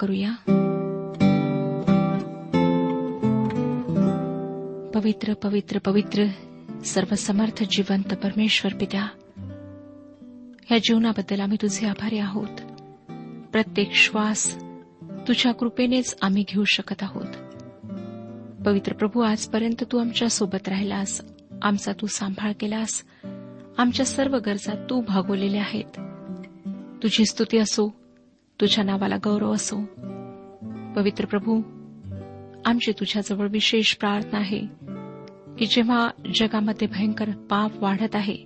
करूया? पवित्र पवित्र पवित्र सर्वसमर्थ जिवंत परमेश्वर पित्या या जीवनाबद्दल आम्ही तुझे आभारी आहोत. प्रत्येक श्वास तुझ्या कृपेनेच आम्ही घेऊ शकत आहोत. पवित्र प्रभू आजपर्यंत तू आमच्यासोबत राहिलास आमचा तू सांभाळ केलास आमच्या सर्व गरजा तू भागवलेल्या आहेत. तुझी स्तुती असो तुझ्या नावाला गौरव असो. पवित्र प्रभू आमची तुझ्याजवळ विशेष प्रार्थना आहे की जेव्हा जगामध्ये भयंकर पाप वाढत आहे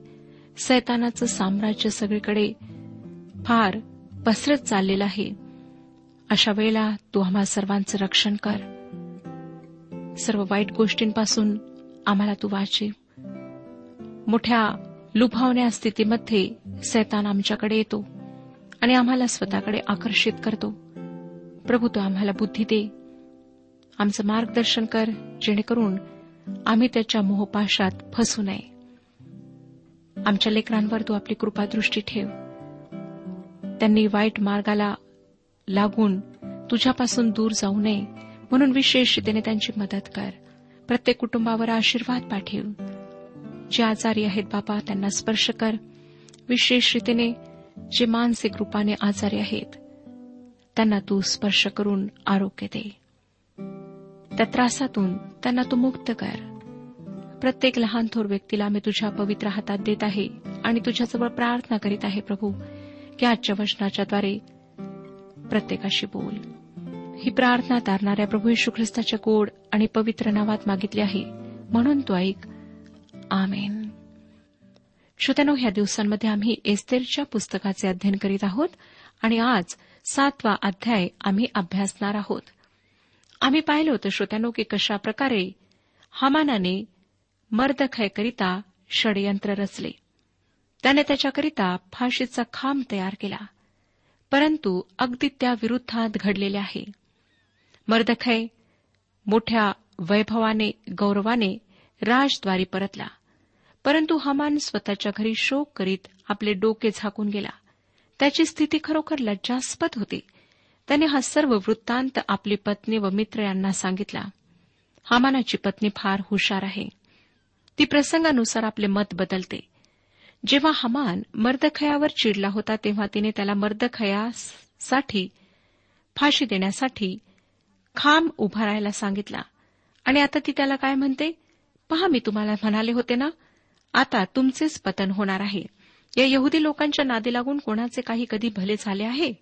सैतानाचं साम्राज्य सगळीकडे फार पसरत चाललेलं आहे अशा वेळेला तू आम्हा सर्वांचं रक्षण कर. सर्व वाईट गोष्टींपासून आम्हाला तू वाचीव. मोठ्या लुभावण्या स्थितीमध्ये सैतान आमच्याकडे येतो. आणि आम्हाला स्वतःकडे आकर्षित करतो. प्रभू तो आम्हाला बुद्धी दे. आमचं मार्गदर्शन कर जेणेकरून आम्ही त्याच्या मोहपाशात फसू नये. आमच्या लेकरांवर तू आपली कृपादृष्टी ठेव. त्यांनी वाईट मार्गाला लागून तुझ्यापासून दूर जाऊ नये म्हणून विशेष रीतीने त्यांची मदत कर. प्रत्येक कुटुंबावर आशीर्वाद पाठव. जे आजारी आहेत बाबा त्यांना स्पर्श कर. विशेष रीतीने जे मानसिक रूपाने आजारी आहेत त्यांना तू स्पर्श करून आरोग्य दे. त्या त्रासातून त्यांना तू मुक्त कर. प्रत्येक लहान थोर व्यक्तीला मी तुझ्या पवित्र हातात देत आहे आणि तुझ्याजवळ प्रार्थना करीत आहे प्रभू की आजच्या वचनाच्याद्वारे प्रत्येकाशी बोल. ही प्रार्थना तारणाऱ्या प्रभू यशू ख्रिस्ताच्या गोड आणि पवित्र नावात मागितली आहे. म्हणून तो ऐक. आमेन. श्रोत्यानो ह्या दिवसांमध्ये आम्ही एस्तेरच्या पुस्तकाचे अध्ययन करीत आहोत आणि आज सातवा अध्याय आम्ही अभ्यासणार आहोत. आम्ही पाहिलं होतं श्रोत्यानो की कशा प्रकारे हमानाने मर्दखयकरिता षडयंत्र रचले. त्याने त्याच्याकरिता फाशीचा खांब तयार केला. परंतु अगदी त्या विरुद्धात घडलेले आहे. मर्दखय मोठ्या वैभवाने गौरवाने राजद्वारी परतला. परंतु हमान स्वतःच्या घरी शोक करीत आपले डोके झाकून गेला. त्याची स्थिती खरोखर लज्जास्पद होती. त्याने हा सर्व वृत्तांत आपली पत्नी व मित्र यांना सांगितला. हमानाची पत्नी फार हुशार आहे. ती प्रसंगानुसार आपले मत बदलते. जेव्हा हमान मर्दखयावर चिडला होता तेव्हा तिने त्याला मर्दखयासाठी फाशी देण्यासाठी खांब उभारायला सांगितला. आणि आता ती त्याला काय म्हणते? पहा मी तुम्हाला म्हणाले होते ना आता तुमचेच पतन होणार आहे. या यहुदी लोकांच्या नादी लागून कोणाचे काही कधी भले झाले आहे?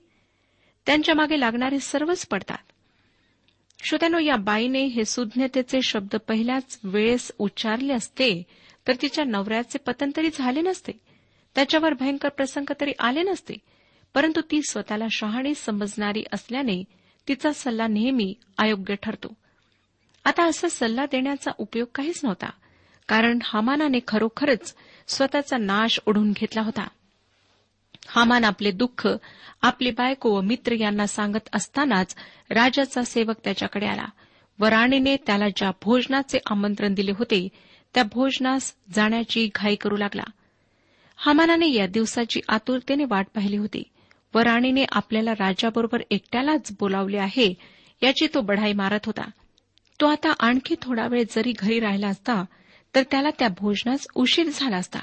त्यांच्या मागे लागणारे सर्वच पडतात. श्रोत्यानो या बाईने हे सुज्ञतेचे शब्द पहिल्याच वेळेस उच्चारले असते तर तिच्या नवऱ्याचे पतन तरी झाले नसते. त्याच्यावर भयंकर प्रसंग तरी आले नसते. परंतु ती स्वतःला शहाणी समजणारी असल्याने तिचा सल्ला नेहमी अयोग्य ठरतो. आता असा सल्ला देण्याचा उपयोग काहीच नव्हता. कारण हामानाने खरोखरच स्वतःचा नाश ओढून घेतला होता. हामान आपले दुःख आपली बायको व मित्र यांना सांगत असतानाच राजाचा सेवक त्याच्याकडे आला. व राणीने त्याला ज्या भोजनाचे आमंत्रण दिले होते त्या भोजनास जाण्याची घाई करू लागला. हामानाने या दिवसाची आतुरतेने वाट पाहिली होती. व राणीने आपल्याला राजाबरोबर एकट्यालाच बोलावले आहे याची तो बढाई मारत होता. तो आता आणखी थोडा वेळ जरी घरी राहिला असता तर त्याला त्या भोजनास उशीर झाला असता.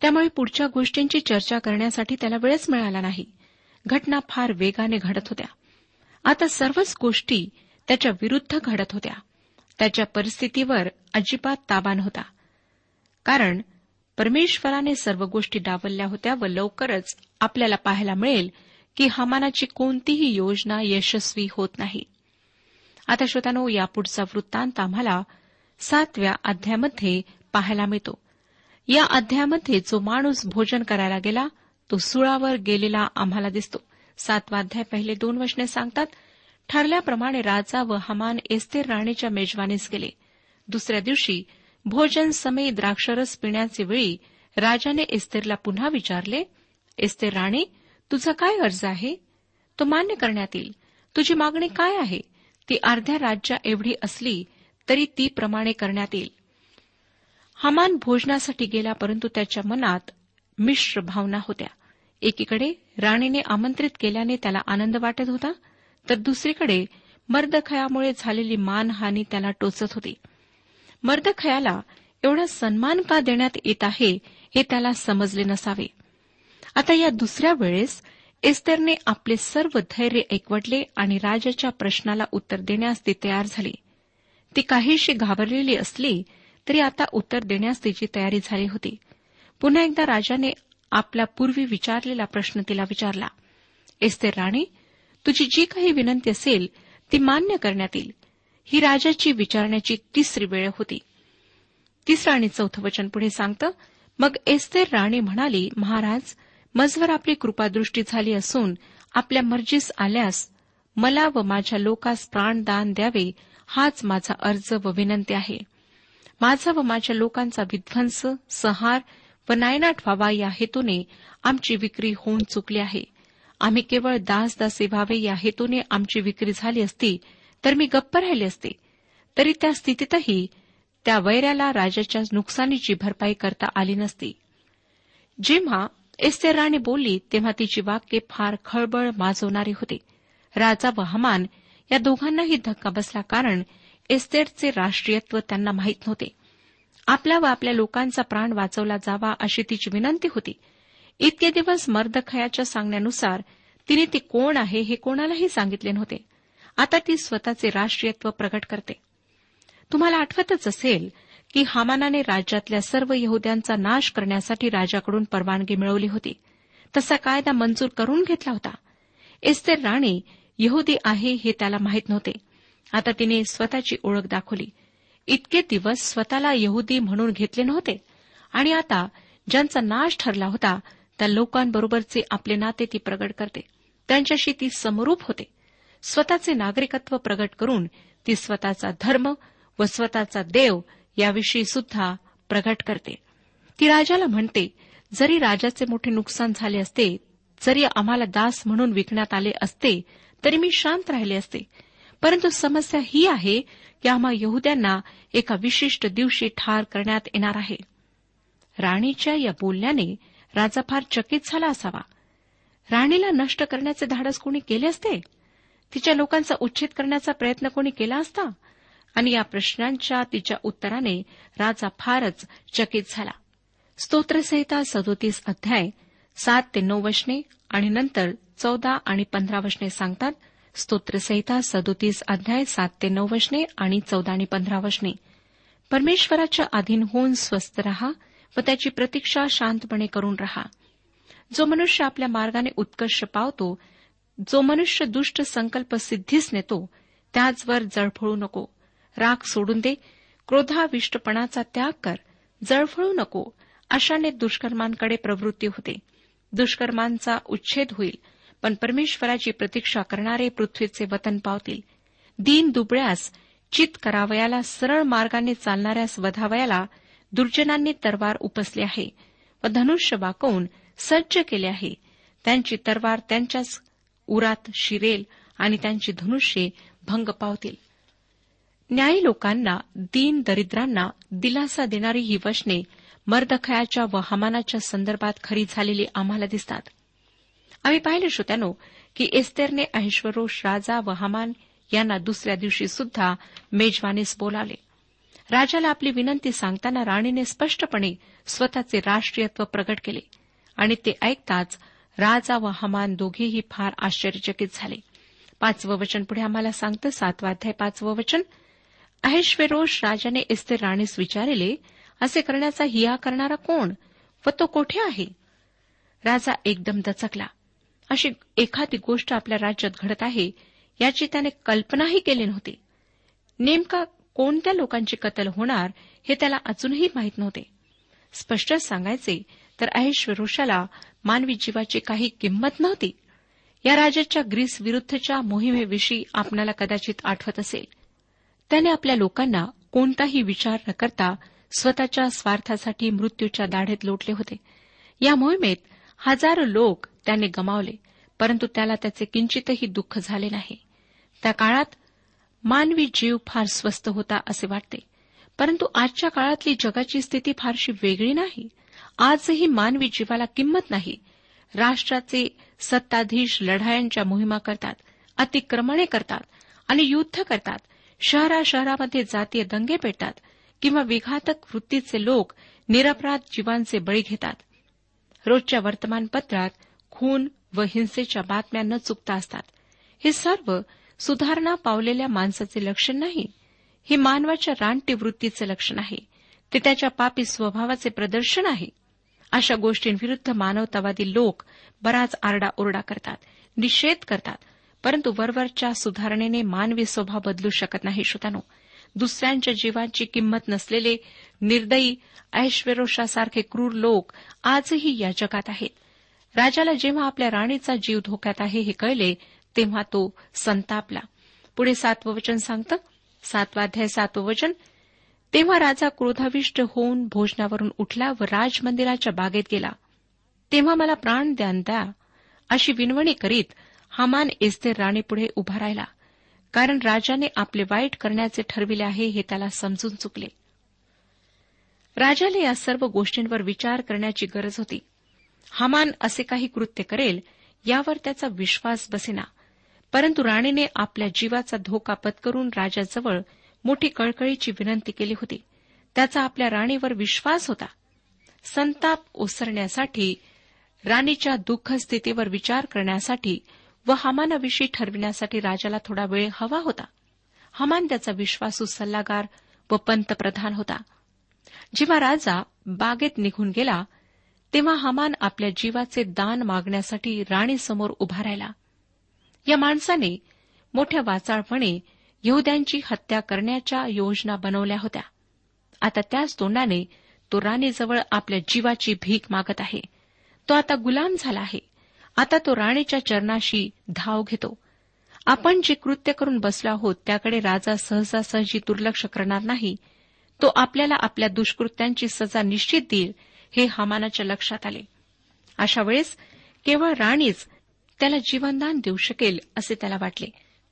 त्यामुळे पुढच्या गोष्टींची चर्चा करण्यासाठी त्याला वेळच मिळाला नाही. घटना फार वेगाने घडत होत्या. आता सर्वच गोष्टी त्याच्या विरुद्ध घडत होत्या. त्याच्या परिस्थितीवर अजिबात ताबा नव्हता. कारण परमेश्वराने सर्व गोष्टी डावलल्या होत्या व लवकरच आपल्याला पाहायला मिळेल की हमानाची कोणतीही योजना यशस्वी होत नाही. आता श्रोतानो यापुढचा वृत्तांत आम्हाला सातव्या अध्यायामध्ये पाहायला मिळतो. या अध्यायामध्ये जो माणूस भोजन करायला गेला तो सुळावर गेलेला आम्हाला दिसतो. सातवा अध्याय पहिले दोन वचने सांगतात ठरल्याप्रमाणे राजा व हमान एस्तेर राणीच्या मेजवानीस गेले. दुसऱ्या दिवशी भोजन समयी द्राक्षरस पिण्याचे वेळी राजाने एस्तेरला पुन्हा विचारले एस्तेर राणी तुझा काय अर्ज आहे? तो मान्य करण्यात येईल. तुझी मागणी काय आहे? ती अर्ध्या राज्या एवढी असली तरी ती प्रमाणे करण्यात येईल. हमान भोजनासाठी गेला परंतु त्याच्या मनात मिश्र भावना होत्या. एकीकडे राणीने आमंत्रित केल्याने त्याला आनंद वाटत होता तर दुसरीकडे मर्दखयामुळे झालेली मानहानी त्याला टोचत होती. मर्दखयाला एवढा सन्मान का देण्यात येत आहे हे त्याला समजले नसावे. आता या दुसऱ्या वेळेस एस्तेरने आपले सर्व धैर्य एकवटले आणि राजाच्या प्रश्नाला उत्तर देण्यास ती तयार झाली. ती काहीशी घाबरलेली असली तरी आता उत्तर देण्यास तिची तयारी झाली होती. पुन्हा एकदा राजाने आपला पूर्वी विचारलेला प्रश्न तिला विचारला. एस्तेर राणी तुझी जी काही विनंती असेल ती मान्य करण्यात येईल. ही राजाची विचारण्याची तिसरी वेळ होती. तिसरं आणि चौथं वचन पुढे सांगतं मग एस्तेर राणी म्हणाली महाराज मजवर आपली कृपादृष्टी झाली असून आपल्या मर्जीस आल्यास मला व माझ्या लोकास प्राणदान द्यावे हाच माझा अर्ज व विनंती आहे. माझा व माझ्या लोकांचा विध्वंस संहार व नायनाट व्हावा या हेतूने आमची विक्री होऊन चुकली आहे. आम्ही केवळ दासदासी व्हावे या हेतूने आमची विक्री झाली असती तर मी गप्प राहिले असते. तरी त्या स्थितीतही त्या वैऱ्याला राजाच्या नुकसानीची भरपाई करता आली नसती. जेव्हा एस्तेर राणी बोलली तेव्हा तिची वाक्य फार खळबळ माजवणारी होते. राजा व हमान या दोघांनाही धक्का बसला कारण एस्तेरचे राष्ट्रीयत्व त्यांना माहीत नव्हते. आपला व आपल्या लोकांचा प्राण वाचवला जावा अशी तिची विनंती होती. इतके दिवस मर्दखयाच्या सांगण्यानुसार तिने ती कोण आहे हे कोणालाही सांगितले नव्हते. आता ती स्वतःचे राष्ट्रीयत्व प्रकट करते. तुम्हाला आठवतच असेल की हामानाने राज्यातल्या सर्व यहद्यांचा नाश करण्यासाठी राजाकडून परवानगी मिळवली होती. तसा कायदा मंजूर करून घेतला होता. एस्तेर राणी यहुदी आहे हे त्याला माहीत नव्हते. आता तिने स्वतःची ओळख दाखवली. इतके दिवस स्वतःला यहुदी म्हणून घेतले नव्हते. आणि आता ज्यांचा नाश ठरला होता त्या लोकांबरोबरचे आपले नाते ती प्रगट करते. त्यांच्याशी ती समरूप होते. स्वतःचे नागरिकत्व प्रगट करून ती स्वतःचा धर्म व स्वतःचा देव याविषयी सुद्धा प्रगट करते. ती राजाला म्हणते जरी राजाचे मोठे नुकसान झाले असते जरी आम्हाला दास म्हणून विकण्यात आले असते तरी मी शांत राहिले असते. परंतु समस्या ही आहे की आम्हा यहद्यांना एका विशिष्ट दिवशी ठार करण्यात येणार आहे. राणीच्या या बोलण्याने राजा फार चकित झाला असावा. राणीला नष्ट करण्याचे धाडस कोणी केले असते? तिच्या लोकांचा उच्छेद करण्याचा प्रयत्न कोणी केला असता? आणि या प्रश्नांच्या तिच्या उत्तराने राजा फारच चकित झाला. स्तोत्रसहिता सदोतीस अध्याय सात ते नऊ वशने आणि नंतर चौदा आणि पंधरा वचने सांगतात स्तोत्रसहिता सदोतीस अध्याय सात ते नऊ वचने आणि चौदा आणि पंधरा वचने परमेश्वराच्या अधीन होऊन स्वस्थ रहा व त्याची प्रतीक्षा शांतपणे करून रहा. जो मनुष्य आपल्या मार्गाने उत्कर्ष पावतो जो मनुष्य दुष्ट संकल्प सिद्धीस नेतो त्याचवर जळफळू नको. राग सोडून दे क्रोधाविष्टपणाचा त्याग कर जळफळू नको अशाने दुष्कर्मांकडे प्रवृत्ती होते. दुष्कर्मांचा उच्छेद होईल. पण परमेश्वराची प्रतीक्षा करणारे पृथ्वीचे वतन पावतील. दीन दुबळ्यास चित करावयाला सरळ मार्गाने चालणाऱ्यास वधावयाला दुर्जनांनी तरवार उपसले आहे व धनुष्य वाकवून सज्ज केले आहे. त्यांची तरवार त्यांच्याच उरात शिरेल आणि त्यांची धनुष्ये भंग पावतील. न्यायी लोकांना दीन दरिद्रांना दिलासा देणारी ही वचने मर्दखयाच्या व हमानाच्या संदर्भात खरी झालेली आम्हाला दिसतात. आम्ही पाहिले श्रोत्यानो की एस्तेरने अहिश्वरोष राजा व हमान यांना दुसऱ्या दिवशी सुद्धा मेजवानीस बोलावले. राजाला आपली विनंती सांगताना राणीने स्पष्टपणे स्वतःचे राष्ट्रीयत्व प्रकट केले आणि ते ऐकताच राजा व हमान दोघेही फार आश्चर्यचकित झाले. पाचवं वचन पुढे आम्हाला सांगतं सातवाध्याय पाचवं वचन. अहेश्वेरोष राजाने एस्तेर राणीस विचारले असे करण्याचा हिया करणारा कोण? व तो कोठे आहे? राजा एकदम दचकला. अशी एखादी गोष्ट आपल्या राज्यात घडत आहे याची त्याने कल्पनाही केली नव्हती. नेमका कोणत्या लोकांची कत्तल होणार हे त्याला अजूनही माहीत नव्हते. स्पष्ट सांगायचे तर ऐश्वरोषाला मानवी जीवाची काही किंमत नव्हती. या राजाच्या ग्रीस विरुद्धच्या मोहिमेविषयी आपणाला कदाचित आठवत असेल. त्याने आपल्या लोकांना कोणताही विचार न करता स्वतःच्या स्वार्थासाठी मृत्यूच्या दाढेत लोटले होते. या मोहिमेत हजारो लोक त्याने गमावले परंतु त्याला त्याचे किंचितही दुःख झाले नाही. त्या काळात मानवी जीव फार स्वस्त होता असे वाटते परंतु आजच्या काळातली जगाची स्थिती फारशी वेगळी नाही. आजही मानवी जीवाला किंमत नाही. राष्ट्राचे सत्ताधीश लढायांच्या मोहिमा करतात अतिक्रमणे करतात आणि युद्ध करतात. शहरा शहरामध्ये जातीय दंगे पेटतात. किंवा विघातक वृत्तीचे लोक निरपराध जीवांचे बळी घेतात. रोजच्या वर्तमानपत्रात खून व हिंसेच्या बातम्या न चुकता असतात. हे सर्व सुधारणा पावलेल्या माणसाचे लक्षण नाही. हे मानवाच्या रानटी वृत्तीचे लक्षण आहे. ते त्याच्या पापी स्वभावाचे प्रदर्शन आहे. अशा गोष्टींविरुद्ध मानवतावादी लोक बराच आरडाओरडा करतात निषेध करतात परंतु वरवरच्या सुधारणेने मानवी स्वभाव बदलू शकत नाही श्रोतानो. दुसऱ्यांच्या जीवाची किंमत नसलेले निर्दयी ऐश्वरोषासारखे क्रूर लोक आजही या जगात आहेत. राजाला जेव्हा आपल्या राणीचा जीव धोक्यात आहे हे कळले तेव्हा तो संतापला. पुढे सातवं वचन सांगतं सातवाध्याय सातवं वचन. तेव्हा राजा क्रोधाविष्ट होऊन भोजनावरून उठला व राजमंदिराच्या बागेत गेला. तेव्हा मला प्राण द्यान द्या अशी विनवणी करीत हमान एस्तेर राणीपुढे उभा राहिला. कारण राजाने आपले वाईट करण्याचे ठरविले आहे हे त्याला समजून चुकले. राजाला या सर्व गोष्टींवर विचार करण्याची गरज होती. हमान असे काही कृत्य करेल यावर त्याचा विश्वास बसेना. परंतु राणीने आपल्या जीवाचा धोका पत्करून राजाजवळ मोठी कळकळीची विनंती केली होती. त्याचा आपल्या राणीवर विश्वास होता. संताप ओसरण्यासाठी राणीच्या दुःख स्थितीवर विचार करण्यासाठी व हमानाविषयी ठरविण्यासाठी राजाला थोडा वेळ हवा होता. हमान त्याचा विश्वासू सल्लागार व पंतप्रधान होता. जेव्हा राजा बागेत निघून गेला तेव्हा हमान आपल्या जीवाचे दान मागण्यासाठी राणीसमोर उभा राहिला. या माणसाने मोठ्या वाचाळपणे यहद्यांची हत्या करण्याच्या योजना बनवल्या होत्या. आता त्याच तोंडाने तो राणीजवळ आपल्या जीवाची भीक मागत आहे. तो आता गुलाम झाला आहे. आता तो राणीच्या चरणाशी धाव घेतो. आपण जे कृत्य करून बसलो आहोत त्याकडे राजा सहजासहजी दुर्लक्ष करणार नाही. तो आपल्याला आपल्या दुष्कृत्यांची सजा निश्चित देईल हे हमानाच्या लक्षात आले. अशा वेळेस केवळ राणीच त्याला जीवनदान देऊ शकेल असे त्याला वाटले.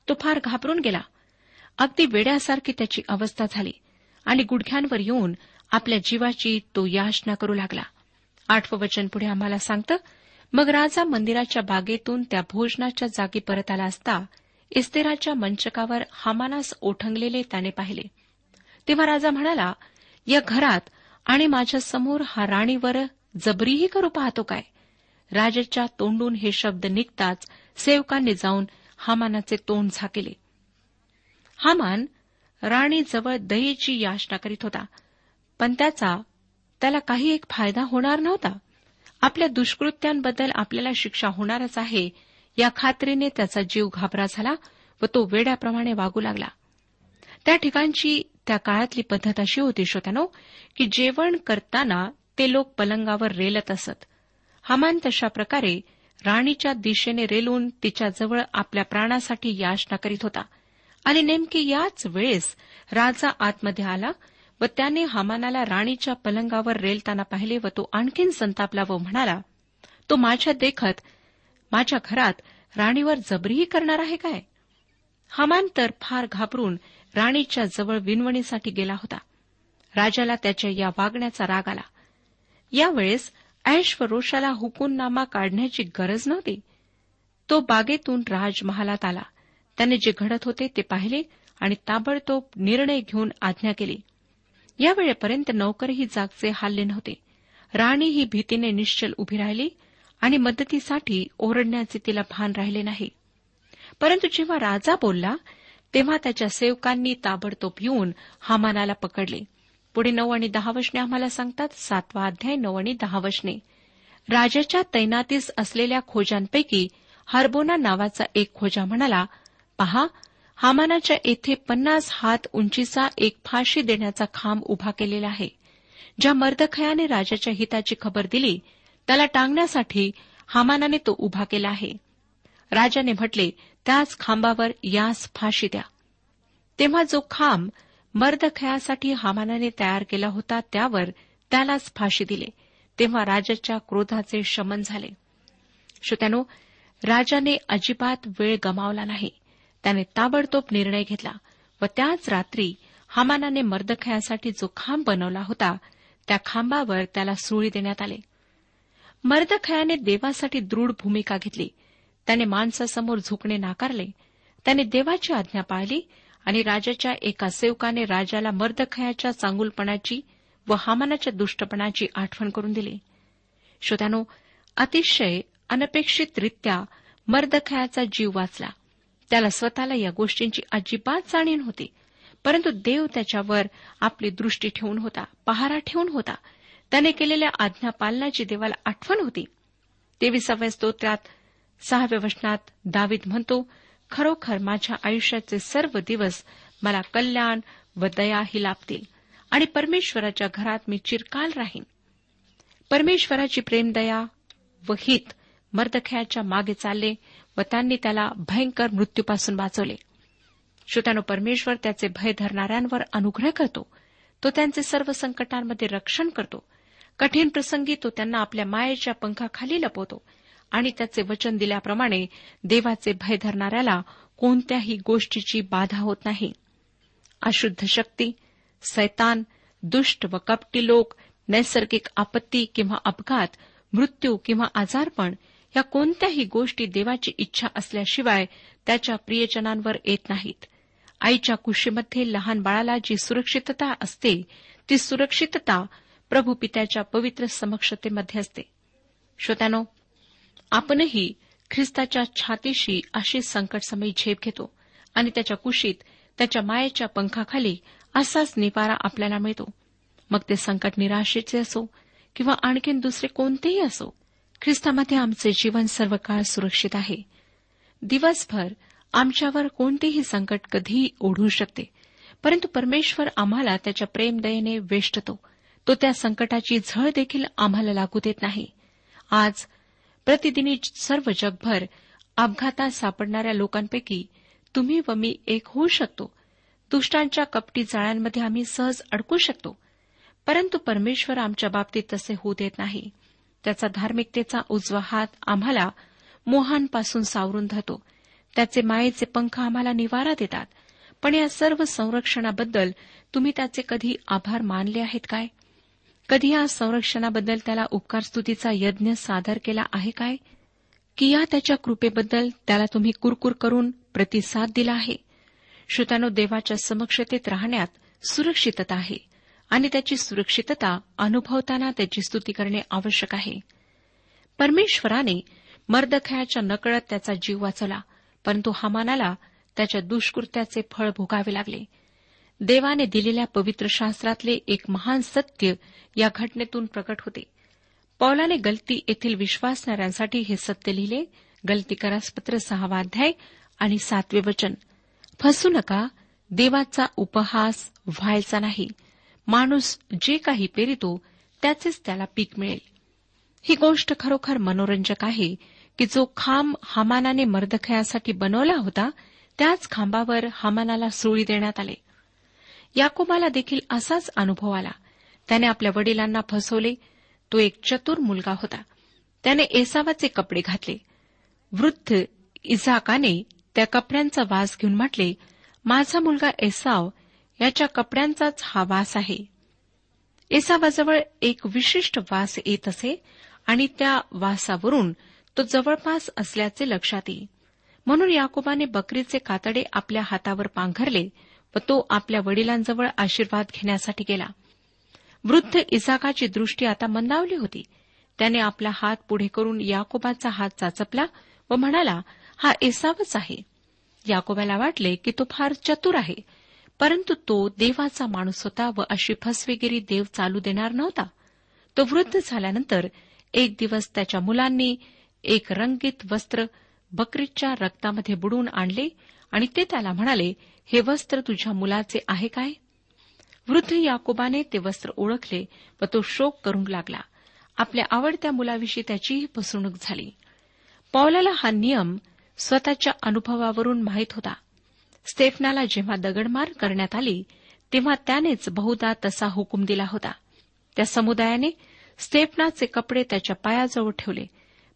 तो फार घाबरून गेला. अगदी वेड्यासारखी त्याची अवस्था झाली आणि गुडघ्यांवर येऊन आपल्या जीवाची तो याचना करू लागला. आठवं वचन पुढे आम्हाला सांगतं मग राजा मंदिराच्या बागेतून त्या भोजनाच्या जागी परत आला असता इस्तेराच्या मंचकावर हमानास ओठंगलेले त्याने पाहिले. तेव्हा राजा म्हणाला या घरात आणि माझ्यासमोर हा राणीवर जबरीही करू पाहतो काय? राजाच्या तोंडून हे शब्द निघताच सेवकांनी जाऊन हामानाचे तोंड झाकेले. हामान राणीजवळ दयेची याचना करीत होता पण त्याचा त्याला काही एक फायदा होणार नव्हता. आपल्या दुष्कृत्यांबद्दल आपल्याला शिक्षा होणारच आहे. या खात्रीने त्याचा जीव घाबरा झाला व तो वेड्याप्रमाणे वागू लागला. त्या ठिकाणची त्या काळातली पद्धत अशी होती श्रोत्यानो की जेवण करताना ते लोक पलंगावर रेलत असत. हमान तशा प्रकारे राणीच्या दिशेने रेलून तिच्याजवळ आपल्या प्राणासाठी याचना करीत होता. आणि नेमकी याच वेळेस राजा आतमध्ये आला व त्याने हमानाला राणीच्या पलंगावर रेलताना पाहिले व तो आणखीन संतापला व म्हणाला तो माझ्या देखत माझ्या घरात राणीवर जबरीही करणार आहे काय? हमान तर फार घाबरून राणीच्या जवळ विनवणीसाठी गेला होता. राजाला त्याच्या या वागण्याचा राग आला. यावेळेस ऐश व रोषाला हुकूमनामा काढण्याची गरज नव्हती. तो बागेतून राजमहालात आला. त्याने जे घडत होते ते पाहिले आणि ताबडतोब निर्णय घेऊन आज्ञा केली. यावेळेपर्यंत नौकरही जागचे हल्ले नव्हते. राणी ही भीतीने निश्चल उभी राहिली आणि मदतीसाठी ओरडण्याचे तिला भान राहिले नाही. परंतु जेव्हा राजा बोलला तेव्हा त्याच्या सेवकांनी ताबडतोब येऊन हामानाला पकडले. पुढे नऊ आणि दहा वशने आम्हाला सांगतात सातवा अध्याय नऊ आणि दहा वशने. राजाच्या तैनातीस असलेल्या खोजांपैकी हरबोना नावाचा एक खोजा म्हणाला पहा हामानाच्या येथे पन्नास हात उंचीचा एक फाशी देण्याचा खांब उभा केलेला आहे. ज्या मर्दखयाने राजाच्या हिताची खबर दिली त्याला टांगण्यासाठी हामानाने तो उभा केला आहे. राजाने म्हटले त्याच खांबावर यास फाशी द्या. तेव्हा जो खांब मर्दखयासाठी हामानाने तयार केला होता त्यावर त्यालाच फाशी दिले. तेव्हा राजाच्या क्रोधाचे शमन झाले. श्रोत्यानो राजाने अजिबात वेळ गमावला नाही. त्याने ताबडतोब निर्णय घेतला व त्याच रात्री हमानाने मर्दखयासाठी जो खांब बनवला होता त्या खांबावर त्याला सुळी देण्यात आले. मर्दखयाने देवासाठी दृढ भूमिका घेतली. त्याने माणसासमोर झुकणे नाकारले. त्याने देवाची आज्ञा पाळली आणि राजाच्या एका सेवकाने राजाला मर्दखयाच्या चांगुलपणाची व हामानाच्या दुष्टपणाची आठवण करून दिली. श्रोत्यानो अतिशय अनपेक्षितरित्या मर्दखयाचा जीव वाचला. त्याला स्वतःला या गोष्टींची अजिबात जाणीव होती परंतु देव त्याच्यावर आपली दृष्टी ठेवून होता पहारा ठेवून होता. त्याने केलेल्या आज्ञा पालनाची देवाला आठवण होती तेविसाव्या स्तोत्रात सहाव्या वचनात दावीद म्हणतो खरोखर माझ्या आयुष्याचे सर्व दिवस मला कल्याण व दया ही लाभतील आणि परमेश्वराच्या घरात मी चिरकाल राहीन. परमेश्वराची प्रेमदया व हित मर्दखयाच्या मागे चालले व त्यांनी त्याला भयंकर मृत्यूपासून वाचवले. श्रोत्यानो परमेश्वर त्याचे भय धरणाऱ्यांवर अनुग्रह करतो. तो त्यांचे सर्व संकटांमध्ये रक्षण करतो. कठीण प्रसंगी तो त्यांना आपल्या मायेच्या पंखाखाली लपवतो. आणि त्याचे वचन दिल्याप्रमाणे देवाचे भय धरणाऱ्याला कोणत्याही गोष्टीची बाधा होत नाही. अशुद्ध शक्ती सैतान दुष्ट व कपटी लोक नैसर्गिक आपत्ती किंवा अपघात मृत्यू किंवा आजारपण या कोणत्याही गोष्टी देवाची इच्छा असल्याशिवाय त्याच्या प्रियजनांवर येत नाहीत. आईच्या कुशीमध्ये लहान बाळाला जी सुरक्षितता असते ती सुरक्षितता प्रभू पित्याच्या पवित्र समक्षतेमध्ये असते. श्रोत्यानो आपणही ख्रिस्ताच्या छातीशी अशी संकटसमयी झेप घेतो आणि त्याच्या कुशीत त्याच्या मायेच्या पंखाखाली असाच निवारा आपल्याला मिळतो. मग ते संकट निराशेचे असो किंवा आणखीन दुसरे कोणतेही असो ख्रिस्तामध्ये आमचे जीवन सर्व काळ सुरक्षित आहे. दिवसभर आमच्यावर कोणतेही संकट कधीही ओढू शकते परंतु परमेश्वर आम्हाला त्याच्या प्रेमदयेने वेष्टतो. तो त्या संकटाची झळ देखील आम्हाला लागू देत नाही. आज प्रतिदिनी सर्व जगभर अपघातात सापडणाऱ्या लोकांपैकी तुम्ही व मी एक होऊ शकतो. दुष्टांच्या कपटी जाळ्यांमध्ये आम्ही सहज अडकू शकतो. परंतु परमेश्वर आमच्या बाबतीत तसे होऊ देत नाही. त्याचा धार्मिकतेचा उजवा हात आम्हाला मोहांपासून सावरून धरतो. त्याचे मायेचे पंख आम्हाला निवारा देतात. पण या सर्व संरक्षणाबद्दल तुम्ही त्याचे कधी आभार मानले आहेत काय? कधी या संरक्षणाबद्दल त्याला उपकारस्तुतीचा यज्ञ सादर केला आहे काय? की या त्याच्या कृपेबद्दल त्याला तुम्ही कुरकुर करून प्रतिसाद दिला आहे? श्रोतानो देवाच्या समक्षतेत राहण्यात सुरक्षितता आहे. आणि त्याची सुरक्षितता अनुभवताना त्याची स्तुती करणे आवश्यक आहे. परमेश्वराने मर्दखयाच्या नकळत त्याचा जीव वाचवला परंतु हमानाला त्याच्या दुष्कृत्याचे फळ भोगावे लागले. देवाने दिलेल्या पवित्र शास्त्रातले एक महान सत्य या घटनेतून प्रकट होते. पौलाने गलती येथील विश्वासणाऱ्यांसाठी हे सत्य लिहिले गलती करासपत्र सहावा अध्याय आणि सातवे वचन. फसू नका देवाचा उपहास व्हायचा नाही. माणूस जे काही पेरितो त्याचेच त्याला पीक मिळेल. ही गोष्ट खरोखर मनोरंजक आहे की जो खांब हमानाने मर्दखयासाठी बनवला होता त्याच खांबावर हमानाला सुळी देण्यात आले. याकोबाला देखील असाच अनुभव आला. त्याने आपल्या वडिलांना फसवले तो एक चतुर मुलगा होता. त्याने एसावाचे कपडे घातले. वृद्ध इझाकाने त्या कपड्यांचा वास घेऊन म्हटले माझा मुलगा एसाव याच्या कपड्यांचाच हा वास आहे. एसावाजवळ एक विशिष्ट वास येत असे आणि त्या वासावरून तो जवळपास असल्याचे लक्षात येई म्हणून याकोबाने बकरीचे कातडे आपल्या हातावर पांघरले व तो आपल्या वडिलांजवळ आशीर्वाद घेण्यासाठी गेला. वृद्ध इसाकाची दृष्टी आता मंदावली होती. त्याने आपला हात पुढे करून याकोबाचा हात चाचपला व म्हणाला हा एसावच आहे. याकोबाला वाटले की तो फार चतुर आहे. परंतु तो देवाचा माणूस होता व अशी फसवेगिरी देव चालू देणार नव्हता. तो वृद्ध झाल्यानंतर एक दिवस त्याच्या मुलांनी एक रंगीत वस्त्र बकरीच्या रक्तामध्ये बुडून आणले आणि ते त्याला म्हणाले हे वस्त्र तुझ्या मुलाचे आहे काय? वृद्ध याकोबाने ते वस्त्र ओळखले व तो शोक करू लागला. आपल्या आवडत्या मुलाविषयी त्याचीही फसवणूक झाली. पौलाला हा नियम स्वतःच्या अनुभवावरून माहीत होता. स्टेफनाला जेव्हा दगडमार करण्यात आली तेव्हा त्यानेच बहुधा तसा हुकूम दिला होता. त्या समुदायाने स्टेफनाचे कपडे त्याच्या पायाजवळ ठेवले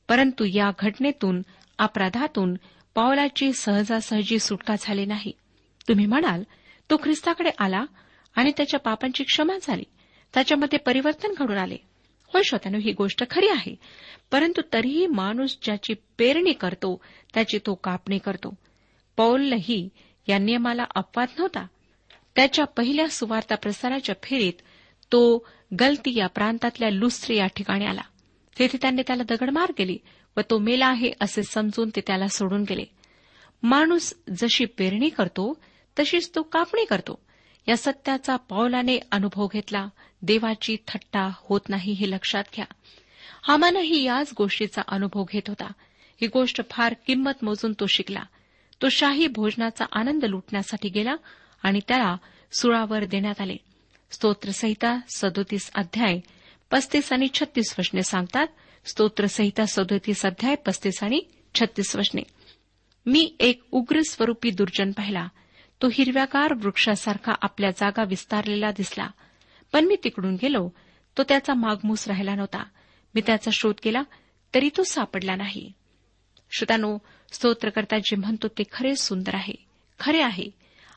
परंतु या घटनेतून अपराधातून पावलाची सहजासहजी सुटका झाली नाही. तुम्ही म्हणाल तो ख्रिस्ताकडे आला आणि त्याच्या पापांची क्षमा झाली. त्याच्यामध्ये परिवर्तन घडून आले. होय श्रोत्यानो ही गोष्ट खरी आहे. परंतु तरीही माणूस ज्याची पेरणी करतो त्याची तो कापणी करतो. पौलही या नियमाला अपवाद नव्हता. त्याच्या पहिल्या सुवार्ता प्रसाराच्या फेरीत तो गलती या प्रांतातल्या लुस्त्री या ठिकाणी आला. तेथे त्यांनी त्याला दगडमार केली व तो मेला आहे असे समजून ते त्याला सोडून गेले. माणूस जशी पेरणी करतो तशीच तो कापणी करतो. या सत्याचा पावलाने अनुभव घेतला देवाची थट्टा होत नाही हे लक्षात घ्या. हामानही याच गोष्टीचा अनुभव घेत होता. ही गोष्ट फार किंमत मोजून तो शिकला. तो शाही भोजनाचा आनंद लुटण्यासाठी गेला आणि त्याला सुळावर देण्यात आले. स्तोत्रसहिता सदोतीस अध्याय पस्तीस आणि छत्तीस वचने सांगतात स्तोत्रसहिता सदोतीस अध्याय पस्तीस आणि छत्तीस वचने. मी एक उग्र स्वरूपी दुर्जन पाहिला. तो हिरव्यागार वृक्षासारखा आपल्या जागा विस्तारलेला दिसला. पण मी तिकडून गेलो. तो त्याचा मागमूस राहिला नव्हता. मी त्याचा शोध केला तरी तो सापडला नाही. श्रोतानो स्तोत्रकर्ता जे म्हणतो ते खरे सुंदर आहे. खरे आहे.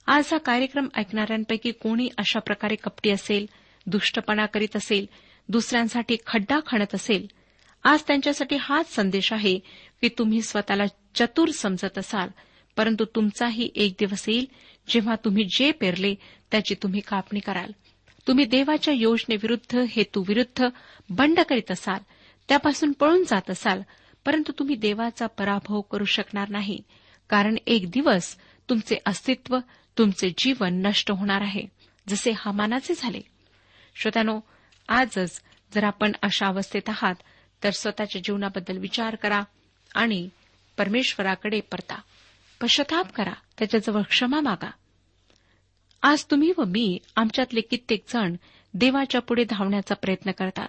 आज हा कार्यक्रम ऐकणाऱ्यांपैकी कोणी अशा प्रकारे कपटी असेल दुष्टपणा करीत असेल दुसऱ्यांसाठी खड्डा खणत असेल आज त्यांच्यासाठी हाच संदेश आहे की तुम्ही स्वतःला चतुर समजत असाल परंतु तुमचाही एक दिवस येईल जेव्हा तुम्ही जे पेरले त्याची तुम्ही कापणी कराल. तुम्ही देवाच्या योजनेविरुद्ध हेतूविरुद्ध बंड करीत असाल त्यापासून पळून जात असाल परंतु तुम्ही देवाचा पराभव करू शकणार नाही. कारण एक दिवस तुमचे अस्तित्व तुमचे जीवन नष्ट होणार आहे जसे हमानाचे झाले. श्रोत्यानो आजच जर आपण अशा अवस्थेत आहात तर स्वतःच्या जीवनाबद्दल विचार करा आणि परमेश्वराकडे परता. पश्चाताप करा त्याच्याजवळ क्षमा मागा. आज तुम्ही व मी आमच्यातले कित्येक जण देवाच्या पुढे धावण्याचा प्रयत्न करतात.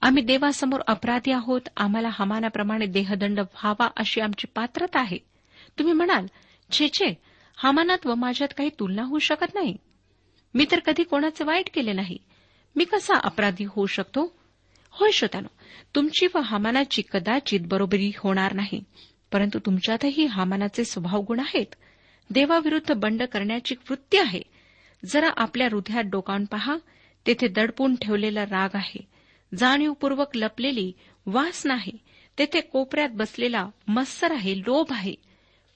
आम्ही देवासमोर अपराधी आहोत. आम्हाला हमानाप्रमाणे देहदंड व्हावा अशी आमची पात्रता आहे. तुम्ही म्हणाल छे छे हमानात व माझ्यात काही तुलना होऊ शकत नाही. मी तर कधी कोणाचे वाईट केले नाही. मी कसा अपराधी होऊ शकतो? होय श्रोत्यानो तुमची व हमानाची कदाचित बरोबरी होणार नाही. परंतु तुमच्यातही हमानाचे स्वभावगुण आहेत. देवाविरुद्ध बंड करण्याची वृत्ती आहे. जरा आपल्या हृदयात डोकावून पहा. तेथे दडपून ठेवलेला राग आहे. जाणीवपूर्वक लपलेली वास नाही. तेथे कोपऱ्यात बसलेला मत्सर आहे लोभ आहे.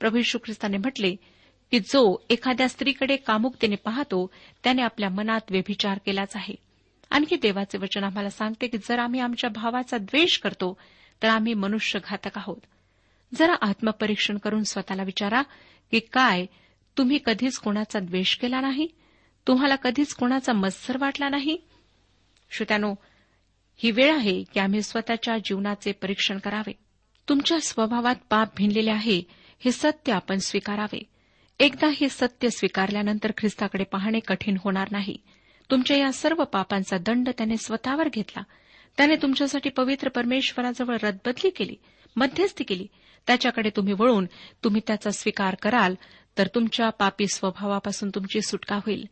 प्रभू यशू ख्रिस्ताने म्हटले की जो एखाद्या स्त्रीकडे कामुकतेने पाहतो त्याने आपल्या मनात व्यभिचार केलाच आहे. आणखी देवाचे वचन आम्हाला सांगते की जर आम्ही आमच्या भावाचा द्वेष करतो तर आम्ही मनुष्यघातक आहोत. जरा आत्मपरीक्षण करून स्वतःला विचारा की काय तुम्ही कधीच कोणाचा द्वेष केला नाही? तुम्हाला कधीच कोणाचा मत्सर वाटला नाही? श्रोत्यानो ही वेळ आहे की आम्ही स्वतःच्या जीवनाचे परीक्षण करावे. तुमच्या स्वभावात पाप भिनलेले आहे हे सत्य आपण स्वीकारावे. एकदा हे सत्य स्वीकारल्यानंतर ख्रिस्ताकडे पाहणे कठीण होणार नाही. तुमच्या या सर्व पापांचा दंड त्याने स्वतःवर घेतला. त्याने तुमच्यासाठी पवित्र परमेश्वराजवळ रदबदली केली मध्यस्थी केली. त्याच्याकडे तुम्ही वळून तुम्ही त्याचा स्वीकार कराल तर तुमच्या पापी स्वभावापासून तुमची सुटका होईल.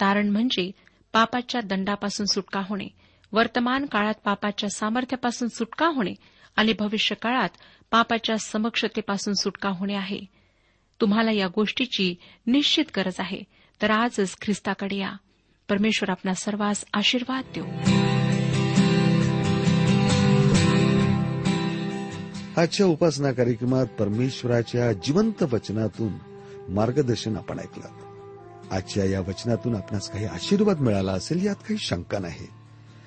तारण म्हणजे पापाच्या दंडापासून सुटका होणे. वर्तमान काळात पापाच्या सामर्थ्यापासून सुटका होणे आणि भविष्य काळात पापाच्या समक्षतेपासून सुटका होणे आहे. तुम्हाला या गोष्टीची निश्चित गरज आहे. तर आजच ख्रिस्ताकडे या. परमेश्वर आपला सर्वांस आशीर्वाद देऊ. आजच्या उपासना कार्यक्रमात परमेश्वराच्या जिवंत वचनातून मार्गदर्शन आपण ऐकलं. आजच्या या वचनातून आपणास काही आशीर्वाद मिळाला असेल यात काही शंका नाही